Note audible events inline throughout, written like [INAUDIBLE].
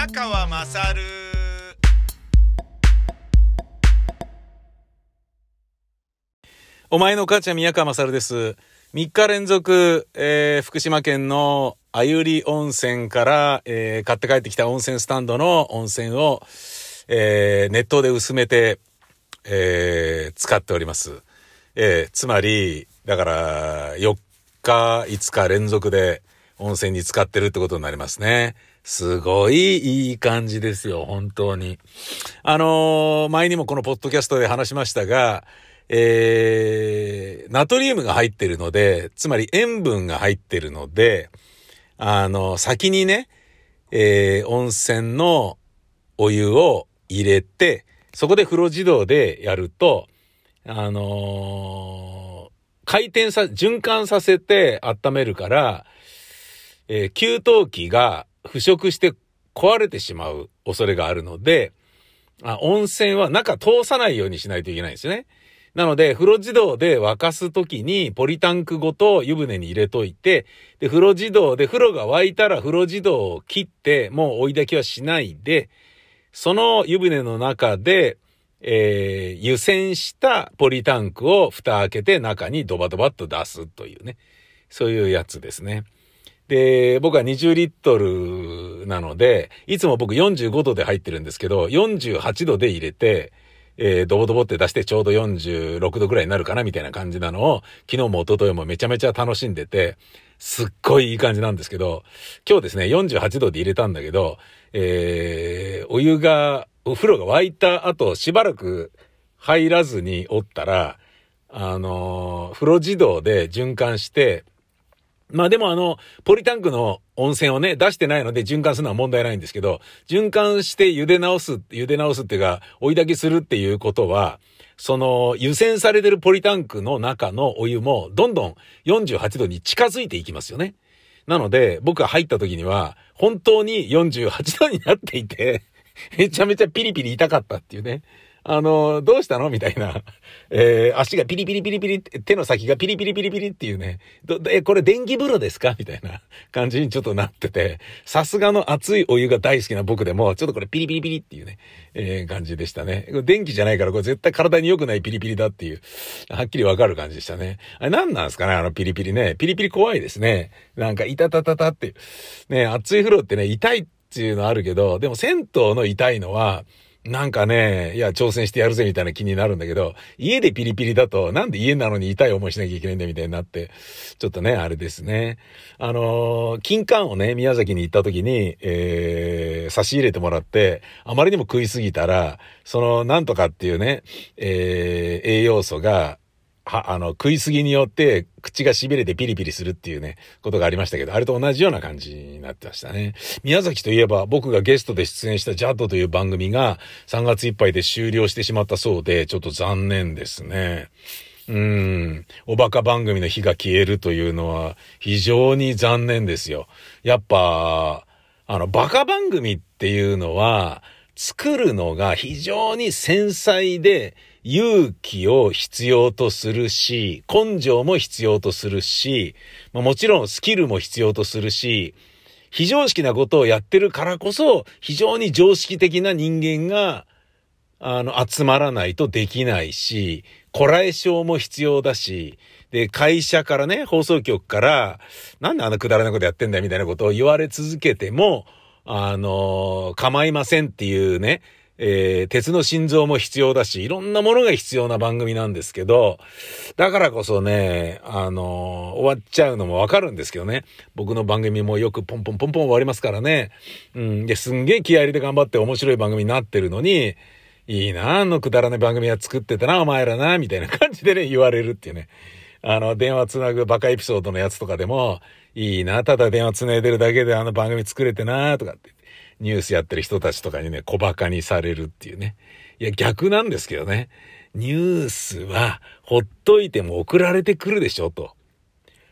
宮川まさるお前の母ちゃん宮川勝です。3日連続、えー福島県のあゆり温泉から、えー買って帰ってきた温泉スタンドの温泉を、えー熱湯で薄めて、えー使っております。えーつまり、だから、4日、5日連続で温泉に使ってるってことになりますね。すごいいい感じですよ、本当に。あのー前にもこのポッドキャストで話しましたが、えー、ナトリウムが入ってるので、つまり塩分が入ってるので、あの、先にね、えー、温泉のお湯を入れて、そこで風呂自動でやると、あのー回転さ、循環させて温めるから、えー給湯器が腐食して壊れてしまう恐れがあるので、あ温泉は中通さないようにしないといけないんですよね。なので、風呂自動で沸かすときに、ポリタンクごと湯船に入れといて、で、風呂自動で、風呂が沸いたら風呂自動を切って、もう追い炊きはしないで、その湯船の中で、えー湯煎したポリタンクを蓋開けて中にドバドバっと出すというね。そういうやつですね。で、僕は20リットルなので、いつも僕45度で入ってるんですけど、48度で入れて、えー、ドボドボって出してちょうど46度ぐらいになるかなみたいな感じなのを、昨日も一昨日もめちゃめちゃ楽しんでて、すっごいいい感じなんですけど、今日ですね、48度で入れたんだけど、えー、お湯が、お風呂が沸いた後、しばらく入らずにおったら、あのー風呂自動で循環して、まあでもあの、ポリタンクの温泉をね、出してないので循環するのは問題ないんですけど、循環して茹で直す、茹で直すっていうか、追い炊きするっていうことは、その、湯煎されてるポリタンクの中のお湯も、どんどん48度に近づいていきますよね。なので、僕が入った時には、本当に48度になっていて、めちゃめちゃピリピリ痛かったっていうね。あの、どうしたの？みたいな。[LAUGHS] えー足がピリピリピリピリ、手の先がピリピリピリピリっていうね。どえ、これ電気風呂ですか？みたいな [LAUGHS] 感じにちょっとなってて、さすがの熱いお湯が大好きな僕でも、ちょっとこれピリピリピリっていうね、えー感じでしたね。電気じゃないから、これ絶対体に良くないピリピリだっていう、はっきりわかる感じでしたね。あれ何なんですかね？あのピリピリね。ピリピリ怖いですね。なんか、いたたたたっていう。ね、熱い風呂ってね、痛いっていうのあるけど、でも銭湯の痛いのは、なんかね、いや、挑戦してやるぜみたいな気になるんだけど、家でピリピリだと、なんで家なのに痛い思いしなきゃいけないんだみたいになって、ちょっとね、あれですね。あのー金柑をね、宮崎に行った時に、えー、差し入れてもらって、あまりにも食いすぎたら、その、なんとかっていうね、えー、栄養素が、は、あの、食いすぎによって、口が痺れてピリピリするっていうね、ことがありましたけど、あれと同じような感じになってましたね。宮崎といえば、僕がゲストで出演したジャッドという番組が、3月いっぱいで終了してしまったそうで、ちょっと残念ですね。うん。おバカ番組の火が消えるというのは、非常に残念ですよ。やっぱ、あの、バカ番組っていうのは、作るのが非常に繊細で、勇気を必要とするし、根性も必要とするし、もちろんスキルも必要とするし、非常識なことをやってるからこそ、非常に常識的な人間が、あの、集まらないとできないし、こらえ性も必要だし、で、会社からね、放送局から、なんであんなくだらないことやってんだよみたいなことを言われ続けても、あの、構いませんっていうね、えー鉄の心臓も必要だし、いろんなものが必要な番組なんですけど、だからこそね、あの終わっちゃうのもわかるんですけどね。僕の番組もよくポンポンポンポン終わりますからね。うん。で、すんげえ気合入れて頑張って面白い番組になってるのに、いいな、あのくだらない番組は作ってたな、お前らな、みたいな感じでね、言われるっていうね。あの、電話つなぐバカエピソードのやつとかでも、いいな、ただ電話つないでるだけであの番組作れてな、とかって。ニュースやってる人たちとかにね、小馬鹿にされるっていうね。いや、逆なんですけどね。ニュースは、ほっといても送られてくるでしょ、と。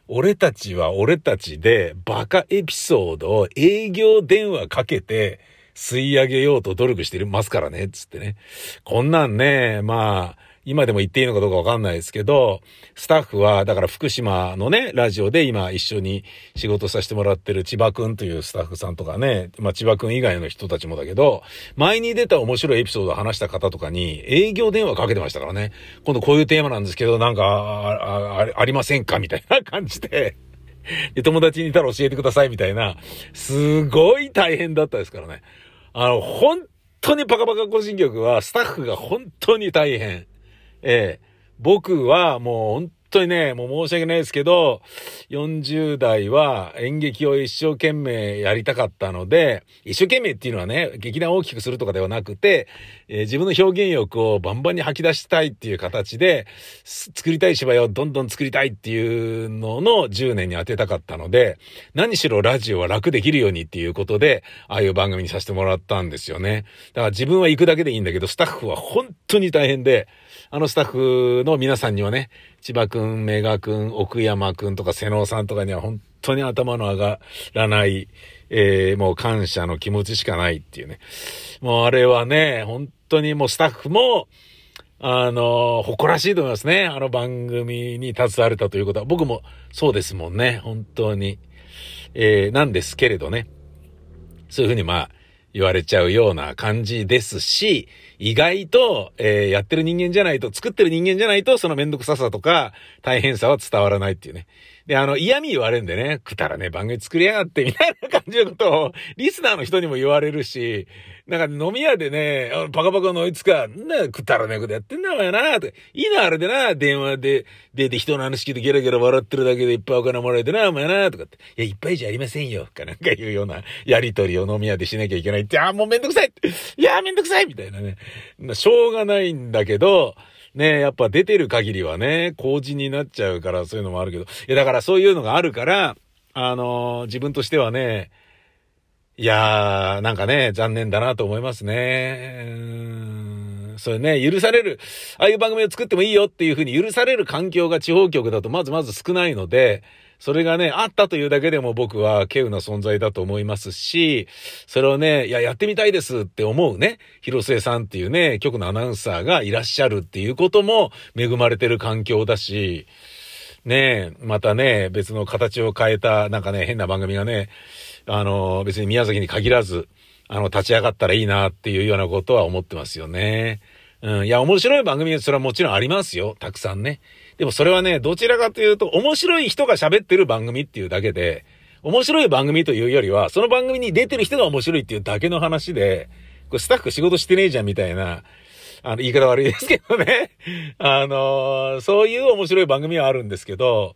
俺たちは俺たちでバカエピソードを営業電話かけて吸い上げようと努力してますからね、つってね。こんなんね、まあ、今でも言っていいのかどうかわかんないですけど、スタッフは、だから福島のね、ラジオで今一緒に仕事させてもらってる千葉くんというスタッフさんとかね、まあ千葉くん以外の人たちもだけど、前に出た面白いエピソードを話した方とかに営業電話かけてましたからね、今度こういうテーマなんですけど、なんか、ああありませんか？みたいな感じで。で、友達にいたら教えてくださいみたいな、すごい大変だったですからね。あの、本当にパカパカ個人局はスタッフが本当に大変。ええ。僕はもう本当にね、もう申し訳ないですけど、40代は演劇を一生懸命やりたかったので、一生懸命っていうのはね、劇団を大きくするとかではなくて、えー、自分の表現欲をバンバンに吐き出したいっていう形で、作りたい芝居をどんどん作りたいっていうのの10年に当てたかったので、何しろラジオは楽できるようにっていうことで、ああいう番組にさせてもらったんですよね。だから自分は行くだけでいいんだけど、スタッフは本当に大変で、あのスタッフの皆さんにはね、千葉くん、メガくん、奥山くんとか瀬能さんとかには本当に頭の上がらない、えー、もう感謝の気持ちしかないっていうね。もうあれはね、本当にもうスタッフも、あの、誇らしいと思いますね。あの番組に携われたということは。僕もそうですもんね。本当に。えー、なんですけれどね。そういうふうにまあ、言われちゃうような感じですし、意外と、えー、やってる人間じゃないと、作ってる人間じゃないと、そのめんどくささとか、大変さは伝わらないっていうね。で、あの、嫌味言われるんでね、くたらねえ、番組作りやがって、みたいな感じのことを、リスナーの人にも言われるし、なんか飲み屋でね、パカパカのいつか、な、くたらねえことやってんだお前な、といいな、あれでな、電話で、出て人の話聞いてゲラゲラ笑ってるだけでいっぱいお金もらえてな、お前な、とかって。いや、いっぱいじゃありませんよ、かなんかいうようなやりとりを飲み屋でしなきゃいけないって、ああ、もうめんどくさいいやめんどくさいみたいなね。しょうがないんだけど、ねやっぱ出てる限りはね、工事になっちゃうから、そういうのもあるけど。いや、だからそういうのがあるから、あのー、自分としてはね、いやー、なんかね、残念だなと思いますね。それね、許される、ああいう番組を作ってもいいよっていうふうに許される環境が地方局だとまずまず少ないので、それがね、あったというだけでも僕は稀有な存在だと思いますし、それをね、いや、やってみたいですって思うね、広末さんっていうね、局のアナウンサーがいらっしゃるっていうことも恵まれてる環境だし、ねえまたね、別の形を変えた、なんかね、変な番組がね、あの、別に宮崎に限らず、あの、立ち上がったらいいなっていうようなことは思ってますよね。うん。いや、面白い番組はそれはもちろんありますよ。たくさんね。でもそれはね、どちらかというと、面白い人が喋ってる番組っていうだけで、面白い番組というよりは、その番組に出てる人が面白いっていうだけの話で、これスタッフ仕事してねえじゃんみたいな、あの、言い方悪いですけどね。[LAUGHS] あのー、そういう面白い番組はあるんですけど、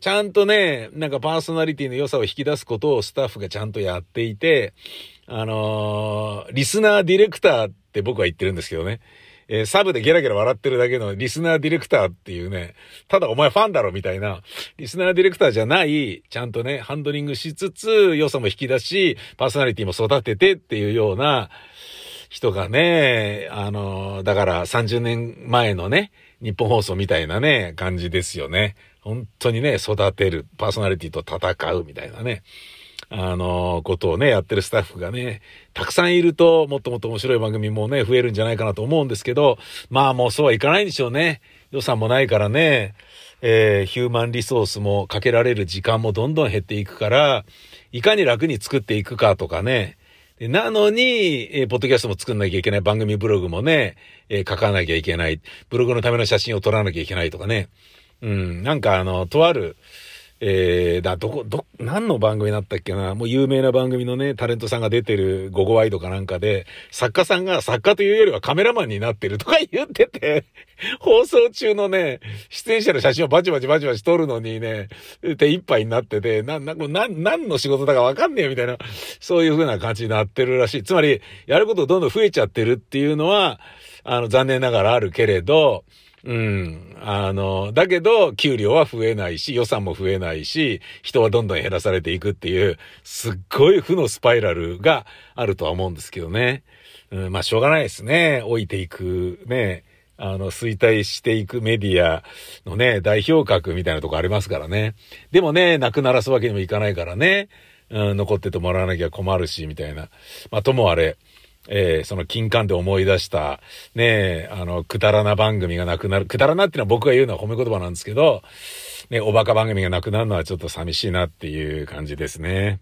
ちゃんとね、なんかパーソナリティの良さを引き出すことをスタッフがちゃんとやっていて、あのー、リスナーディレクターって僕は言ってるんですけどね。えー、サブでゲラゲラ笑ってるだけのリスナーディレクターっていうね、ただお前ファンだろみたいな、リスナーディレクターじゃない、ちゃんとね、ハンドリングしつつ、良さも引き出し、パーソナリティも育ててっていうような人がね、あの、だから30年前のね、日本放送みたいなね、感じですよね。本当にね、育てる、パーソナリティと戦うみたいなね。あの、ことをね、やってるスタッフがね、たくさんいると、もっともっと面白い番組もね、増えるんじゃないかなと思うんですけど、まあもうそうはいかないんでしょうね。予算もないからね、えー、ヒューマンリソースもかけられる時間もどんどん減っていくから、いかに楽に作っていくかとかね、なのに、えー、ポッドキャストも作んなきゃいけない。番組ブログもね、えー、書かなきゃいけない。ブログのための写真を撮らなきゃいけないとかね。うん、なんかあの、とある、えー、だ、どこ、ど、何の番組だったっけな？もう有名な番組のね、タレントさんが出てる午後ワイドかなんかで、作家さんが作家というよりはカメラマンになってるとか言ってて、[LAUGHS] 放送中のね、出演者の写真をバチバチバチバチ撮るのにね、手一杯になってて、な、な、な、何の仕事だかわかんねえみたいな、そういう風な感じになってるらしい。つまり、やることどんどん増えちゃってるっていうのは、あの、残念ながらあるけれど、うん。あの、だけど、給料は増えないし、予算も増えないし、人はどんどん減らされていくっていう、すっごい負のスパイラルがあるとは思うんですけどね。うん、まあ、しょうがないですね。老いていく、ね。あの、衰退していくメディアのね、代表格みたいなとこありますからね。でもね、なくならすわけにもいかないからね。うん、残っててもらわなきゃ困るし、みたいな。まあ、ともあれ、えー、その金管で思い出した、ねえあの、くだらな番組がなくなる。くだらなっていうのは僕が言うのは褒め言葉なんですけど、ね、おバカ番組がなくなるのはちょっと寂しいなっていう感じですね。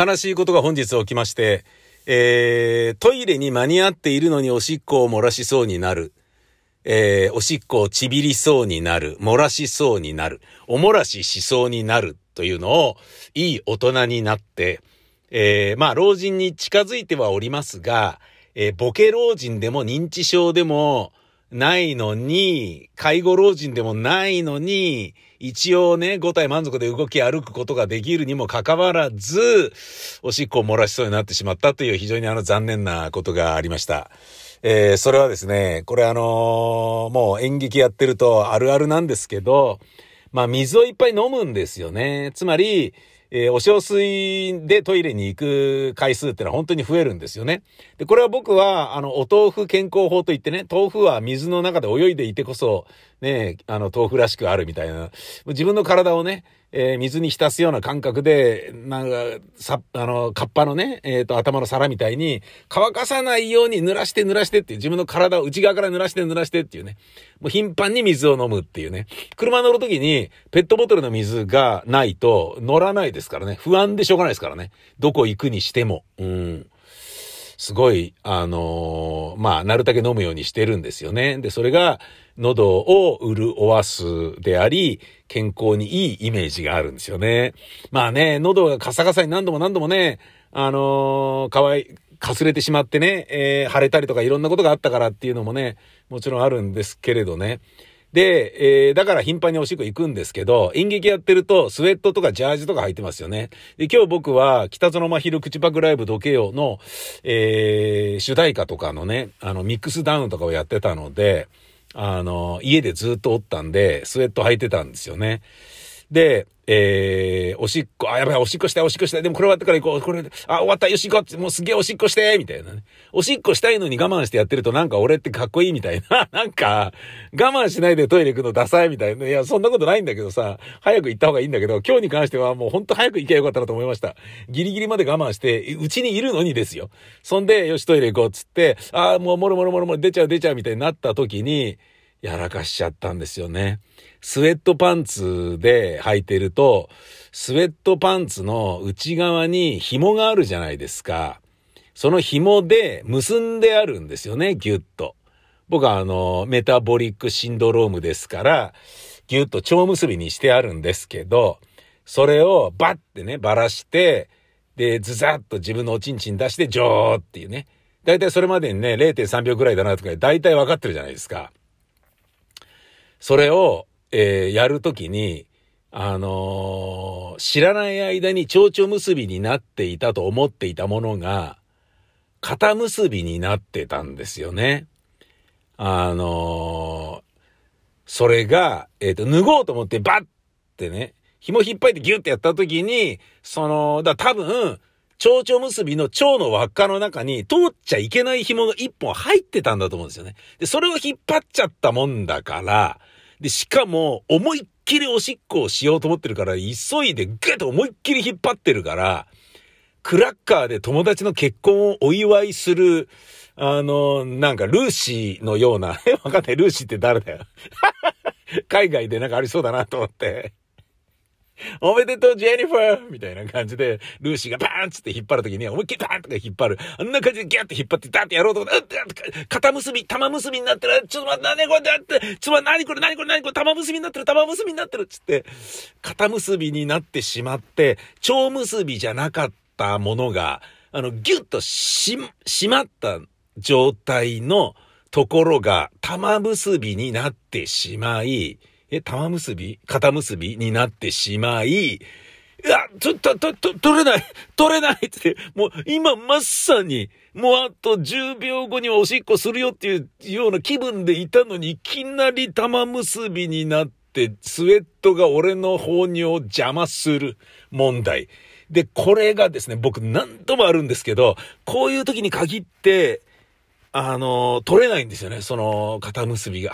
悲しいことが本日起きまして、えー、トイレに間に合っているのにおしっこを漏らしそうになる。えー、おしっこをちびりそうになる。漏らしそうになる。お漏らししそうになるというのを、いい大人になって、えー、まあ、老人に近づいてはおりますが、えー、ボケ老人でも認知症でもないのに、介護老人でもないのに、一応ね、5体満足で動き歩くことができるにもかかわらず、おしっこを漏らしそうになってしまったという非常にあの残念なことがありました。えー、それはですね、これあのーもう演劇やってるとあるあるなんですけど、まあ水をいっぱい飲むんですよね。つまり、えーお小水でトイレに行く回数ってのは本当に増えるんですよね。で、これは僕は、あの、お豆腐健康法といってね、豆腐は水の中で泳いでいてこそ、ね、あの、豆腐らしくあるみたいな、自分の体をね、えー水に浸すような感覚で、なんか、さ、あの、カッパのね、えっ、と、頭の皿みたいに、乾かさないように濡らして濡らしてっていう、自分の体を内側から濡らして濡らしてっていうね、もう頻繁に水を飲むっていうね。車乗るときに、ペットボトルの水がないと乗らないですからね。不安でしょうがないですからね。どこ行くにしても。うん。すごい、あのーまあ、なるだけ飲むようにしてるんですよね。で、それが、喉を潤わすであり、健康にいいイメージがあるんですよね。まあね、喉がカサカサに何度も何度もね、あのーかわい、かすれてしまってね、えー腫れたりとかいろんなことがあったからっていうのもね、もちろんあるんですけれどね。で、えーだから頻繁におしっこ行くんですけど、演劇やってるとスウェットとかジャージとか履いてますよね。で、今日僕は北園真昼口パクライブどけよの、えー主題歌とかのね、あの、ミックスダウンとかをやってたので、あの、家でずっとおったんで、スウェット履いてたんですよね。で、えー、おしっこ、あ、やばい、おしっこしたい、おしっこしたい。でもこれ終わってから行こう。これ、あ、終わった、よし行こうって、もうすげえおしっこして、みたいなね。おしっこしたいのに我慢してやってるとなんか俺ってかっこいいみたいな。[LAUGHS] なんか、我慢しないでトイレ行くのダサいみたいな。いや、そんなことないんだけどさ、早く行った方がいいんだけど、今日に関してはもうほんと早く行けばよかったなと思いました。ギリギリまで我慢して、うちにいるのにですよ。そんで、よしトイレ行こうっつって、あもうもろもろもろもろ出ちゃう出ちゃうみたいになった時に、やらかしちゃったんですよね。スウェットパンツで履いてると、スウェットパンツの内側に紐があるじゃないですか。その紐で結んであるんですよね、ギュッと。僕はあの、メタボリックシンドロームですから、ギュッと蝶結びにしてあるんですけど、それをバッてね、ばらして、で、ズザッと自分のおちんちん出して、ジョーっていうね。だいたいそれまでにね、0.3秒ぐらいだなとか、だいたい分かってるじゃないですか。それを、えーやるときに、あのー知らない間に蝶々結びになっていたと思っていたものが、肩結びになってたんですよね。あのーそれが、えっ、と、脱ごうと思ってバッってね、紐引っ張ってギュッてやった時に、その、だ多分、蝶々結びの蝶の輪っかの中に通っちゃいけない紐が一本入ってたんだと思うんですよね。で、それを引っ張っちゃったもんだから、で、しかも、思いっきりおしっこをしようと思ってるから、急いでグッと思いっきり引っ張ってるから、クラッカーで友達の結婚をお祝いする、あの、なんか、ルーシーのような、え、[LAUGHS] わかんない、ルーシーって誰だよ。[LAUGHS] 海外でなんかありそうだなと思って。おめでとう、ジェニファーみたいな感じで、ルーシーがバーンっつって引っ張るときに、思いっきりバーンとか引っ張る。あんな感じでギャッて引っ張って、ダーってやろうと思って、うんうん肩結び、玉結びになってる。ちょっと待って、何これだって、ちょっと待って、何これ、何これ、何これ、玉結びになってる、玉結びになってる。つって、肩結びになってしまって、蝶結びじゃなかったものが、あの、ギュッとし、締まった状態のところが、玉結びになってしまい、え、玉結び？肩結び？になってしまい、いや、ちょっと、と、と、取れない取れないって、もう今まさに、もうあと10秒後にはおしっこするよっていうような気分でいたのに、いきなり玉結びになって、スウェットが俺の放尿を邪魔する問題。で、これがですね、僕何度もあるんですけど、こういう時に限って、あの、取れないんですよね、その肩結びが。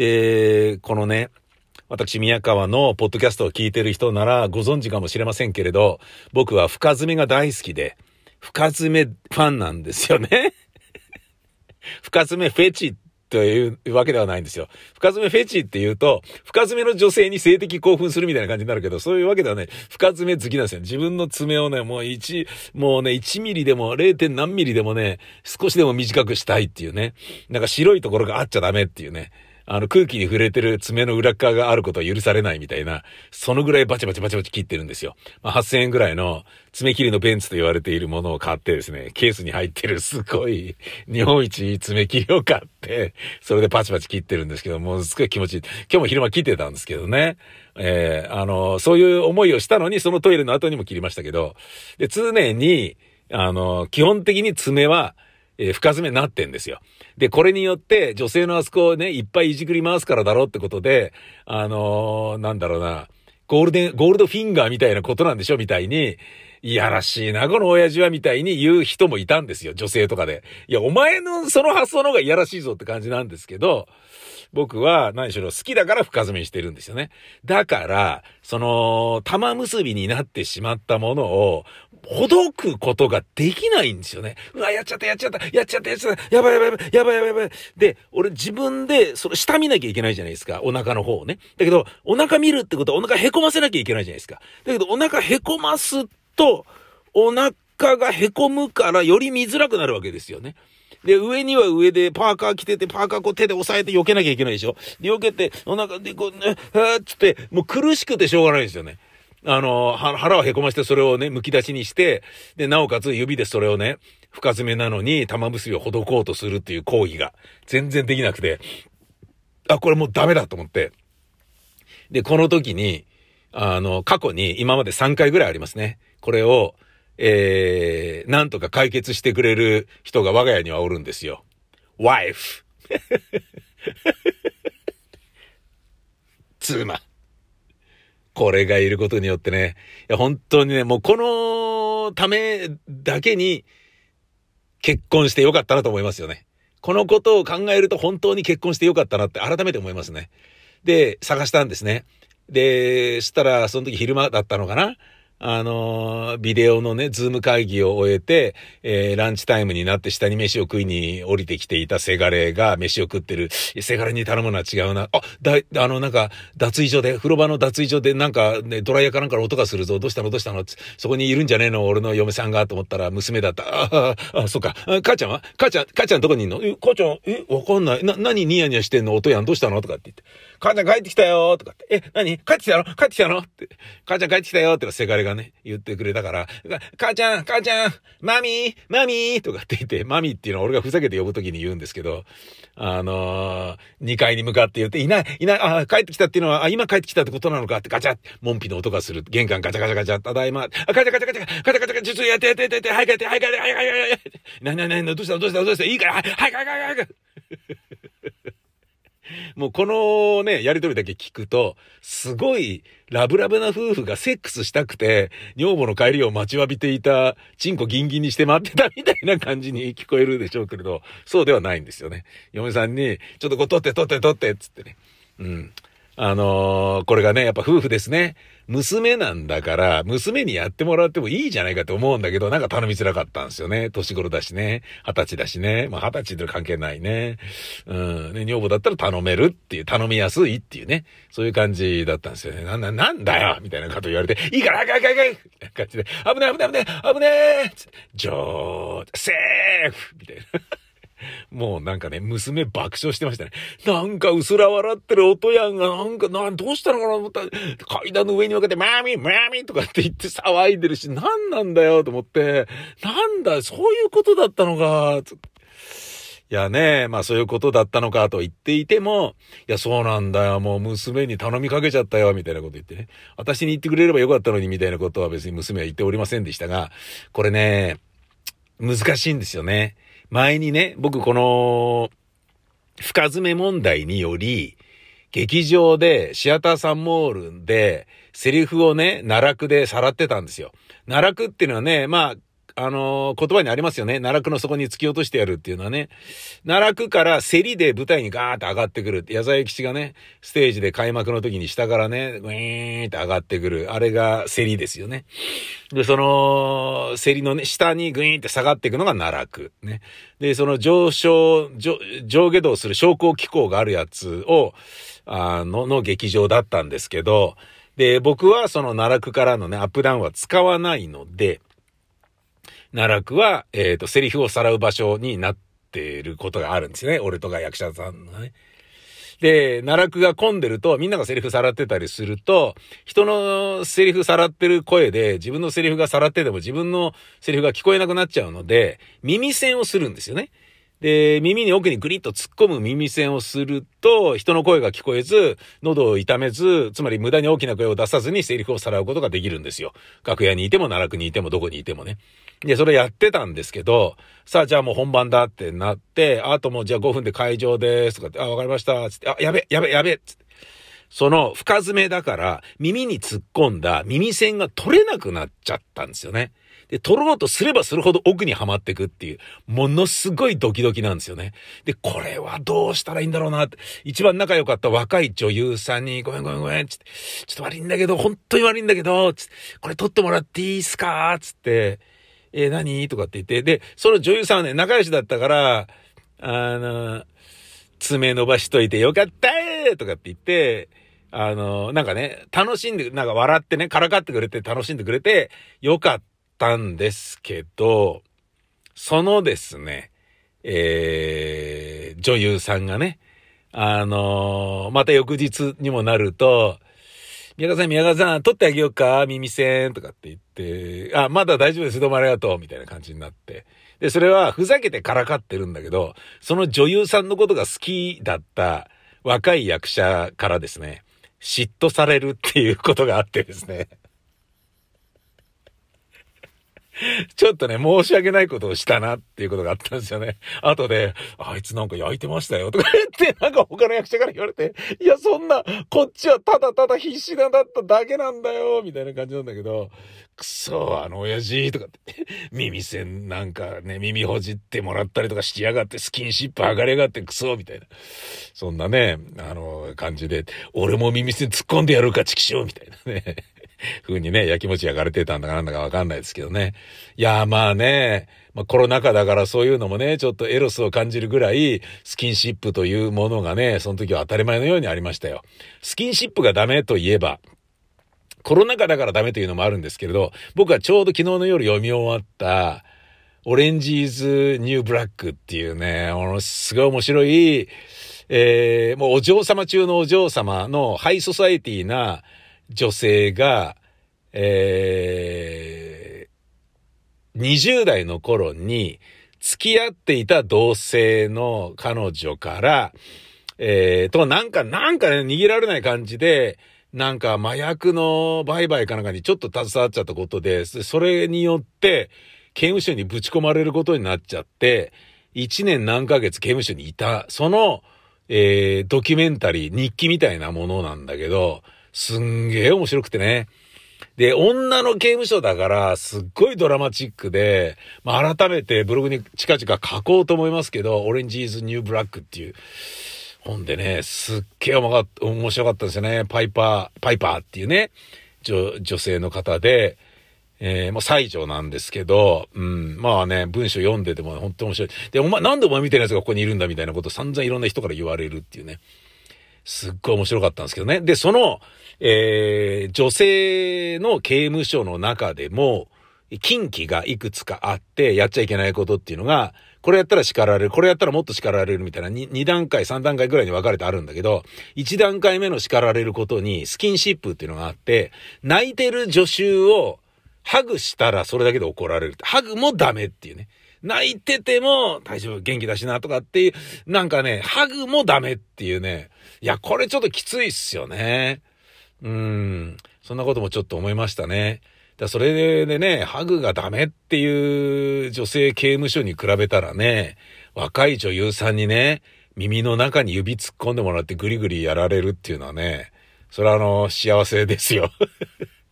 で、このね、私、宮川のポッドキャストを聞いてる人ならご存知かもしれませんけれど、僕は深爪が大好きで、深爪ファンなんですよね。[LAUGHS] 深爪フェチというわけではないんですよ。深爪フェチって言うと、深爪の女性に性的興奮するみたいな感じになるけど、そういうわけではない。深爪好きなんですよ。自分の爪をね、もう1、もうね、1ミリでも 0. 何ミリでもね、少しでも短くしたいっていうね。なんか白いところがあっちゃダメっていうね。あの空気に触れてる爪の裏側があることは許されないみたいな、そのぐらいバチバチバチバチ切ってるんですよ。まあ、8000円ぐらいの爪切りのベンツと言われているものを買ってですね、ケースに入ってるすごい日本一爪切りを買って、それでパチパチ切ってるんですけど、もうすごい気持ちいい。今日も昼間切ってたんですけどね。えーあの、そういう思いをしたのに、そのトイレの後にも切りましたけど、で、常に、あの、基本的に爪は、えー深爪になってんですよ。で、これによって女性のあそこをね、いっぱいいじくり回すからだろうってことで、あのーなんだろうな、ゴールデン、ゴールドフィンガーみたいなことなんでしょみたいに、いやらしいな、この親父はみたいに言う人もいたんですよ、女性とかで。いや、お前のその発想の方がいやらしいぞって感じなんですけど、僕は何しろ好きだから深爪にしてるんですよね。だから、その、玉結びになってしまったものを、ほどくことができないんですよね。うわ、やっちゃった、やっちゃった、やっちゃった、やっちゃった、やばいやばいやばい、やばいやばいやばい。で、俺自分で、それ下見なきゃいけないじゃないですか。お腹の方をね。だけど、お腹見るってことはお腹へこませなきゃいけないじゃないですか。だけど、お腹へこますと、お腹がへこむからより見づらくなるわけですよね。で、上には上でパーカー着てて、パーカーこう手で押さえて避けなきゃいけないでしょで、避けて、お腹でこう、ね、はーっつって、もう苦しくてしょうがないですよね。あの、腹をへこましてそれをね、剥き出しにして、で、なおかつ指でそれをね、深爪なのに玉結びを施こうとするっていう行為が全然できなくて、あ、これもうダメだと思って。で、この時に、あの、過去に今まで3回ぐらいありますね。これを、えー、なんとか解決してくれる人が我が家にはおるんですよ。wife。[LAUGHS] 妻。これがいることによってね、いや本当にね、もうこのためだけに結婚してよかったなと思いますよね。このことを考えると本当に結婚してよかったなって改めて思いますね。で、探したんですね。で、したら、その時昼間だったのかなあのービデオのね、ズーム会議を終えて、えーランチタイムになって下に飯を食いに降りてきていたせがれが飯を食ってる。せがれに頼むのは違うな。あ、だ、あの、なんか、脱衣所で、風呂場の脱衣所でなんかね、ドライヤーかなんかの音がするぞ。どうしたの？どうしたの？そこにいるんじゃねえの？俺の嫁さんがと思ったら娘だった。ああ、あ、そっか。母ちゃんは？母ちゃん、母ちゃんどこにいんの？え、母ちゃん、え、わかんない。な、何ニヤニヤしてんの？音やん？どうしたの？とかって言って。母ちゃん帰ってきたよとかって。え、何？帰ってきたの？帰ってきたの？って。母ちゃん帰ってきたよってせがれがね、言ってくれたから、母ちゃん、母ちゃん、マミー、マミーとかって言って、マミーっていうのは俺がふざけて呼ぶときに言うんですけど、あのー、2階に向かって言って、いない、いない、あ、帰ってきたっていうのは、あ、今帰ってきたってことなのかってガチャ門扉の音がする。玄関ガチャガチャガチャ、ただいま、あ、ガチャガチャガチャ、ガチャガチャガチャ、ちょっとやってやってやって、はい帰って、はい帰って、はい帰って、はい帰って、なになになに、どうした？どうした？どうした？いいから、はい、はい、はい、はい、はい。[LAUGHS] もうこのね、やりとりだけ聞くと、すごいラブラブな夫婦がセックスしたくて、女房の帰りを待ちわびていた、チンコギンギンにして待ってたみたいな感じに [LAUGHS] 聞こえるでしょうけれど、そうではないんですよね。嫁さんに、ちょっとこう取って取って取ってっつってね。うん。あのー、これがね、やっぱ夫婦ですね。娘なんだから、娘にやってもらってもいいじゃないかと思うんだけど、なんか頼みづらかったんですよね。年頃だしね。二十歳だしね。まあ二十歳と関係ないね。うん。ね、女房だったら頼めるっていう、頼みやすいっていうね。そういう感じだったんですよね。な、な、なんだよみたいなこと言われて、いいから、早く早く早くみたいな感じで、危ない危ない危ない危ないジョー、セーフみたいな。[LAUGHS] もうなんかね、娘爆笑してましたね。なんか薄ら笑ってる音やんが、なんか、なん、どうしたのかなと思ったら、階段の上に向かって、マーミー、マーミーとかって言って騒いでるし、なんなんだよと思って、なんだ、そういうことだったのか、いやね、まあそういうことだったのかと言っていても、いやそうなんだよ、もう娘に頼みかけちゃったよ、みたいなこと言ってね。私に言ってくれればよかったのに、みたいなことは別に娘は言っておりませんでしたが、これね、難しいんですよね。前にね、僕この、深爪問題により、劇場で、シアターサンモールで、セリフをね、奈落でさらってたんですよ。奈落っていうのはね、まあ、あのー、言葉にありますよね。奈落の底に突き落としてやるっていうのはね。奈落から競りで舞台にガーって上がってくる。矢沢永吉がね、ステージで開幕の時に下からね、グイーンって上がってくる。あれが競りですよね。で、その、競りのね、下にグイーンって下がっていくのが奈落。ね。で、その上昇、上上下動する昇降機構があるやつを、あの、の劇場だったんですけど、で、僕はその奈落からのね、アップダウンは使わないので、奈落は、えっ、ー、と、セリフをさらう場所になっていることがあるんですよね。俺とか役者さんがね。で、奈落が混んでると、みんながセリフさらってたりすると、人のセリフさらってる声で、自分のセリフがさらってても自分のセリフが聞こえなくなっちゃうので、耳栓をするんですよね。で、耳に奥にグリッと突っ込む耳栓をすると、人の声が聞こえず、喉を痛めず、つまり無駄に大きな声を出さずにセリフをさらうことができるんですよ。楽屋にいても奈落にいてもどこにいてもね。で、それやってたんですけど、さあじゃあもう本番だってなって、あともうじゃあ5分で会場ですとかって、あ、わかりました、つって、あ、やべ、やべ、やべ、つって。その深爪だから耳に突っ込んだ耳栓が取れなくなっちゃったんですよね。で、取ろうとすればするほど奥にはまってくっていう、ものすごいドキドキなんですよね。で、これはどうしたらいいんだろうなって、一番仲良かった若い女優さんに、ごめんごめんごめん、つって、ちょっと悪いんだけど、本当に悪いんだけど、つって、これ取ってもらっていいっすか？つって、えー、何？とかって言って、で、その女優さんはね、仲良しだったから、あの、爪伸ばしといてよかったーとかって言って、あの、なんかね、楽しんで、なんか笑ってね、からかってくれて楽しんでくれて、よかったんですけど、そのですね、えー、女優さんがね、あの、また翌日にもなると、宮川さん、宮川さん、撮ってあげようか耳栓とかって言って、あ、まだ大丈夫です、どうもありがとう、みたいな感じになって。で、それはふざけてからかってるんだけど、その女優さんのことが好きだった若い役者からですね、嫉妬されるっていうことがあってですね。[LAUGHS] ちょっとね、申し訳ないことをしたなっていうことがあったんですよね。後で、あいつなんか焼いてましたよとか言って、なんか他の役者から言われて、いや、そんな、こっちはただただ必死なだっただけなんだよみたいな感じなんだけど、くそ、あの親父とかって、[LAUGHS] 耳栓なんかね、耳ほじってもらったりとかしやがって、スキンシップ上がりやがってクソみたいな。そんなね、あの、感じで、俺も耳栓突っ込んでやるか、チキショーみたいなね。風にね、焼きもち焼かれてたんだかなんだかわかんないですけどね。いや、まあね、まあコロナ禍だからそういうのもね、ちょっとエロスを感じるぐらい、スキンシップというものがね、その時は当たり前のようにありましたよ。スキンシップがダメといえば、コロナ禍だからダメというのもあるんですけれど、僕はちょうど昨日の夜読み終わった、オレンジーズ・ニュー・ブラックっていうね、ものすごい面白い、えー、もうお嬢様中のお嬢様のハイソサエティな女性が、えー、20代の頃に付き合っていた同性の彼女から、えー、と、なんか、なんかね、逃げられない感じで、なんか麻薬の売買かなんかにちょっと携わっちゃったことで、それによって、刑務所にぶち込まれることになっちゃって、1年何ヶ月刑務所にいた、その、えー、ドキュメンタリー、日記みたいなものなんだけど、すんげえ面白くてね。で、女の刑務所だから、すっごいドラマチックで、まあ、改めてブログに近々書こうと思いますけど、オレンジーズ・ニュー・ブラックっていう本でね、すっげえ面白かったんですよね。パイパー、パイパーっていうね、女、女性の方で、えー、もう西条なんですけど、うん、まあね、文章読んでても本当面白い。で、お前、なんでお前みたいなやつがここにいるんだみたいなこと散々いろんな人から言われるっていうね。すっごい面白かったんですけどね。で、その、えー、女性の刑務所の中でも、禁忌がいくつかあって、やっちゃいけないことっていうのが、これやったら叱られる、これやったらもっと叱られるみたいな 2, 2段階、3段階ぐらいに分かれてあるんだけど、1段階目の叱られることにスキンシップっていうのがあって、泣いてる助手をハグしたらそれだけで怒られる。ハグもダメっていうね。泣いてても大丈夫、元気だしなとかっていう、なんかね、ハグもダメっていうね。いや、これちょっときついっすよね。うん。そんなこともちょっと思いましたね。だそれでね、ハグがダメっていう女性刑務所に比べたらね、若い女優さんにね、耳の中に指突っ込んでもらってグリグリやられるっていうのはね、それはあの、幸せですよ。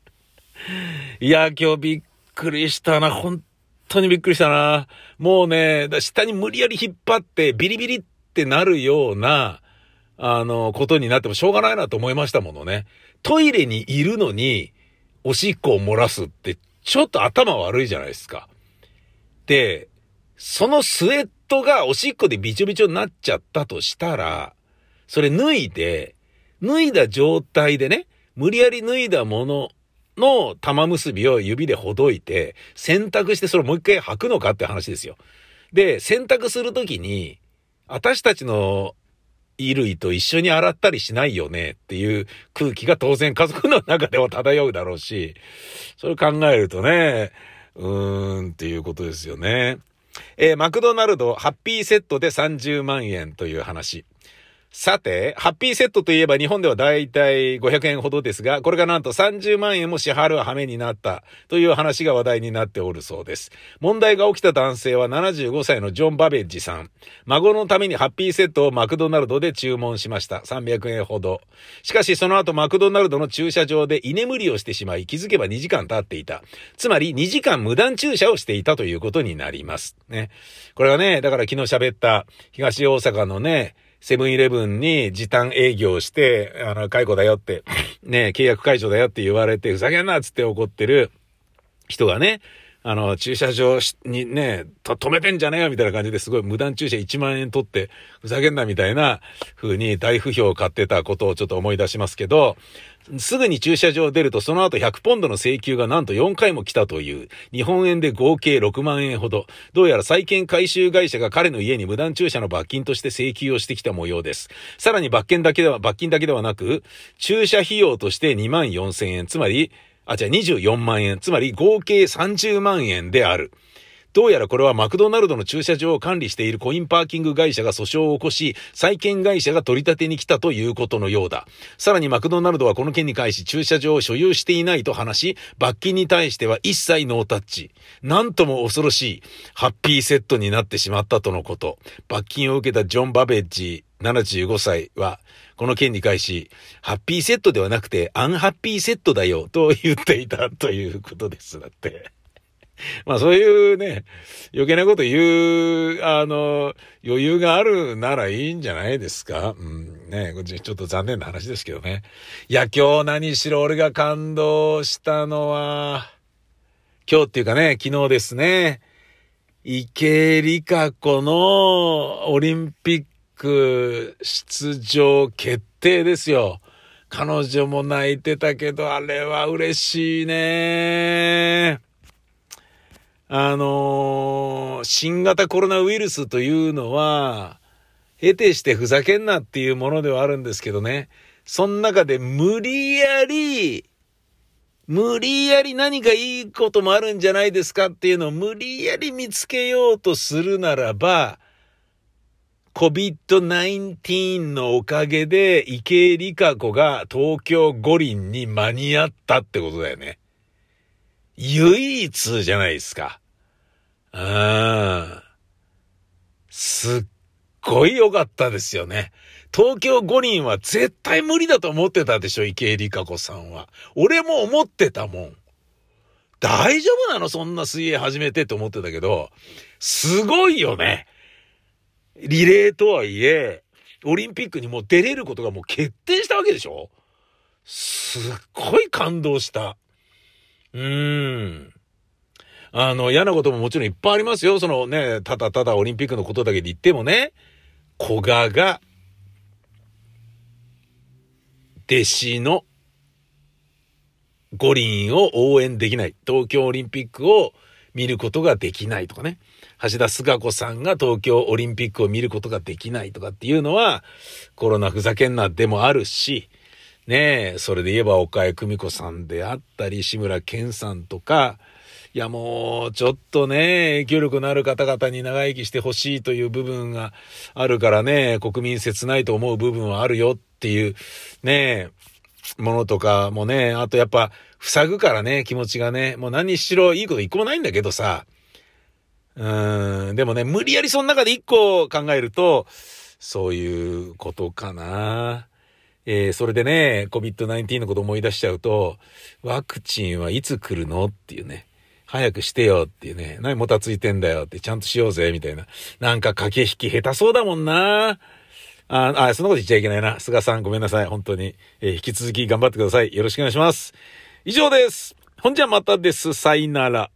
[LAUGHS] いや、今日びっくりしたな。本当にびっくりしたな。もうね、下に無理やり引っ張ってビリビリってなるような、あの、ことになってもしょうがないなと思いましたものね。トイレにいるのに、おしっこを漏らすって、ちょっと頭悪いじゃないですか。で、そのスウェットがおしっこでびちょびちょになっちゃったとしたら、それ脱いで、脱いだ状態でね、無理やり脱いだものの玉結びを指でほどいて、洗濯してそれもう一回履くのかって話ですよ。で、洗濯するときに、私たちの衣類と一緒に洗ったりしないよねっていう空気が当然家族の中では漂うだろうし、それ考えるとね、うーんっていうことですよね。えー、マクドナルドハッピーセットで30万円という話。さて、ハッピーセットといえば日本ではだいたい500円ほどですが、これがなんと30万円も支払う羽目になったという話が話題になっておるそうです。問題が起きた男性は75歳のジョン・バベッジさん。孫のためにハッピーセットをマクドナルドで注文しました。300円ほど。しかしその後マクドナルドの駐車場で居眠りをしてしまい気づけば2時間経っていた。つまり2時間無断駐車をしていたということになります。ね。これはね、だから昨日喋った東大阪のね、セブンイレブンに時短営業して、あの、解雇だよって、ね、契約解除だよって言われて、ふざけんなっつって怒ってる人がね、あの、駐車場にね、止めてんじゃねえよみたいな感じですごい無断駐車1万円取って、ふざけんなみたいな風に大不評を買ってたことをちょっと思い出しますけど、すぐに駐車場を出るとその後100ポンドの請求がなんと4回も来たという、日本円で合計6万円ほど、どうやら債権回収会社が彼の家に無断駐車の罰金として請求をしてきた模様です。さらに罰金だけでは、罰金だけではなく、駐車費用として2万4千円、つまり、あ、じゃあ24万円、つまり合計30万円である。どうやらこれはマクドナルドの駐車場を管理しているコインパーキング会社が訴訟を起こし、債権会社が取り立てに来たということのようだ。さらにマクドナルドはこの件に関し駐車場を所有していないと話し、罰金に対しては一切ノータッチ。なんとも恐ろしい、ハッピーセットになってしまったとのこと。罰金を受けたジョン・バベッジ75歳は、この件に関し、ハッピーセットではなくて、アンハッピーセットだよ、と言っていたということです。だって。[LAUGHS] まあそういうね、余計なこと言う、あの、余裕があるならいいんじゃないですか？うん、ね、ちょっと残念な話ですけどね。いや、今日何しろ俺が感動したのは、今日っていうかね、昨日ですね、池里香子のオリンピック出場決定ですよ。彼女も泣いてたけど、あれは嬉しいね。あのー、新型コロナウイルスというのは、得てしてふざけんなっていうものではあるんですけどね。その中で無理やり無理やり何かいいこともあるんじゃないですかっていうのを無理やり見つけようとするならば、COVID-19 のおかげで池江璃花子が東京五輪に間に合ったってことだよね。唯一じゃないですか。うん。すっごい良かったですよね。東京五輪は絶対無理だと思ってたでしょ、池江璃花子さんは。俺も思ってたもん。大丈夫なのそんな水泳始めてって思ってたけど、すごいよね。リレーとはいえ、オリンピックにもう出れることがもう決定したわけでしょすっごい感動した。うーん。あの、嫌なことももちろんいっぱいありますよ。そのね、ただただオリンピックのことだけで言ってもね、古賀が、弟子の五輪を応援できない。東京オリンピックを見ることができないとかね。橋田壽賀子さんが東京オリンピックを見ることができないとかっていうのは、コロナふざけんなでもあるし、ねえ、それで言えば岡江久美子さんであったり、志村けんさんとか、いやもう、ちょっとね、影響力のある方々に長生きしてほしいという部分があるからね、国民切ないと思う部分はあるよっていう、ねえ、ものとかもね、あとやっぱ、塞ぐからね、気持ちがね、もう何しろいいこと一個もないんだけどさ、うーん、でもね、無理やりその中で一個考えると、そういうことかな。えー、それでね、COVID-19 のこと思い出しちゃうと、ワクチンはいつ来るの？っていうね。早くしてよっていうね。何もたついてんだよって、ちゃんとしようぜ、みたいな。なんか駆け引き下手そうだもんな。あ、あ、そんなこと言っちゃいけないな。菅さんごめんなさい。本当に。えー、引き続き頑張ってください。よろしくお願いします。以上です。ほんじゃまたです。さいなら。